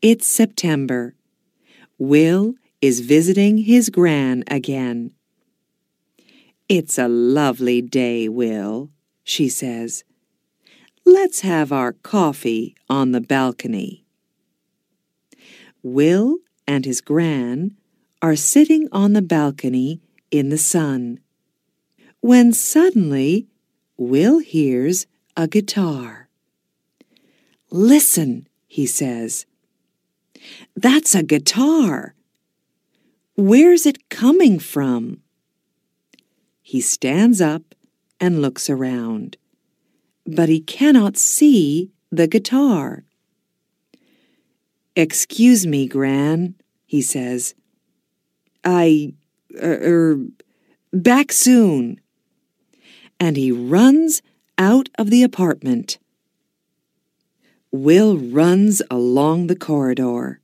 It's September. Will is visiting his gran again. It's a lovely day, Will, she says. Let's have our coffee on the balcony. Will and his gran are sitting on the balcony in the sun. When suddenly Will hears a guitar. Listen, he says. That's a guitar. Where's it coming from? He stands up and looks around, but he cannot see the guitar. Excuse me, Gran, he says. I, er, back soon. And he runs out of the apartment. Will runs along the corridor.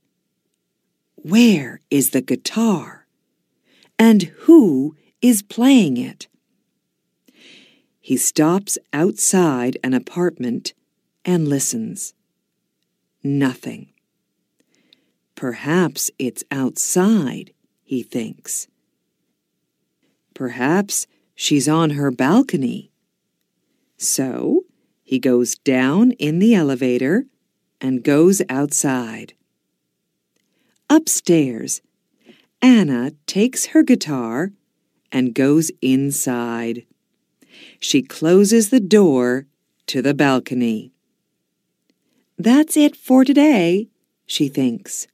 Where is the guitar? And who is playing it? He stops outside an apartment and listens. Nothing. Perhaps it's outside, he thinks. Perhaps she's on her balcony. So he goes down in the elevator and goes outside. Upstairs, Anna takes her guitar and goes inside. She closes the door to the balcony. That's it for today, she thinks.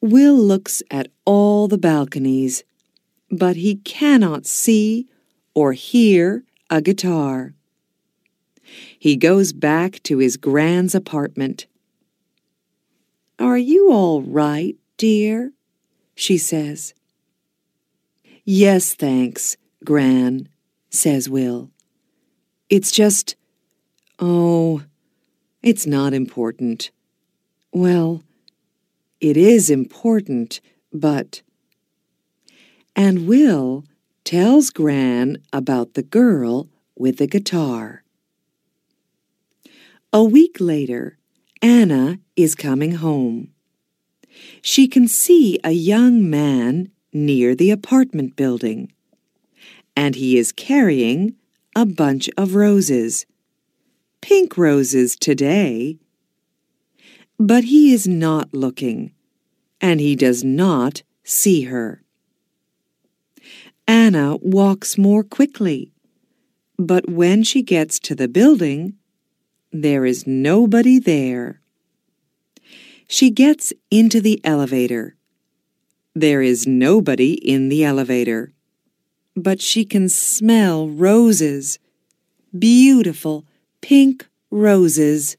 Will looks at all the balconies, but he cannot see or hear a guitar. He goes back to his grand's apartment. Are you all right, dear? she says. Yes, thanks, Gran, says Will. It's just, oh, it's not important. Well, it is important, but. And Will tells Gran about the girl with the guitar. A week later, Anna is coming home. She can see a young man near the apartment building, and he is carrying a bunch of roses. Pink roses today. But he is not looking, and he does not see her. Anna walks more quickly, but when she gets to the building, there is nobody there. She gets into the elevator. There is nobody in the elevator, but she can smell roses, beautiful pink roses.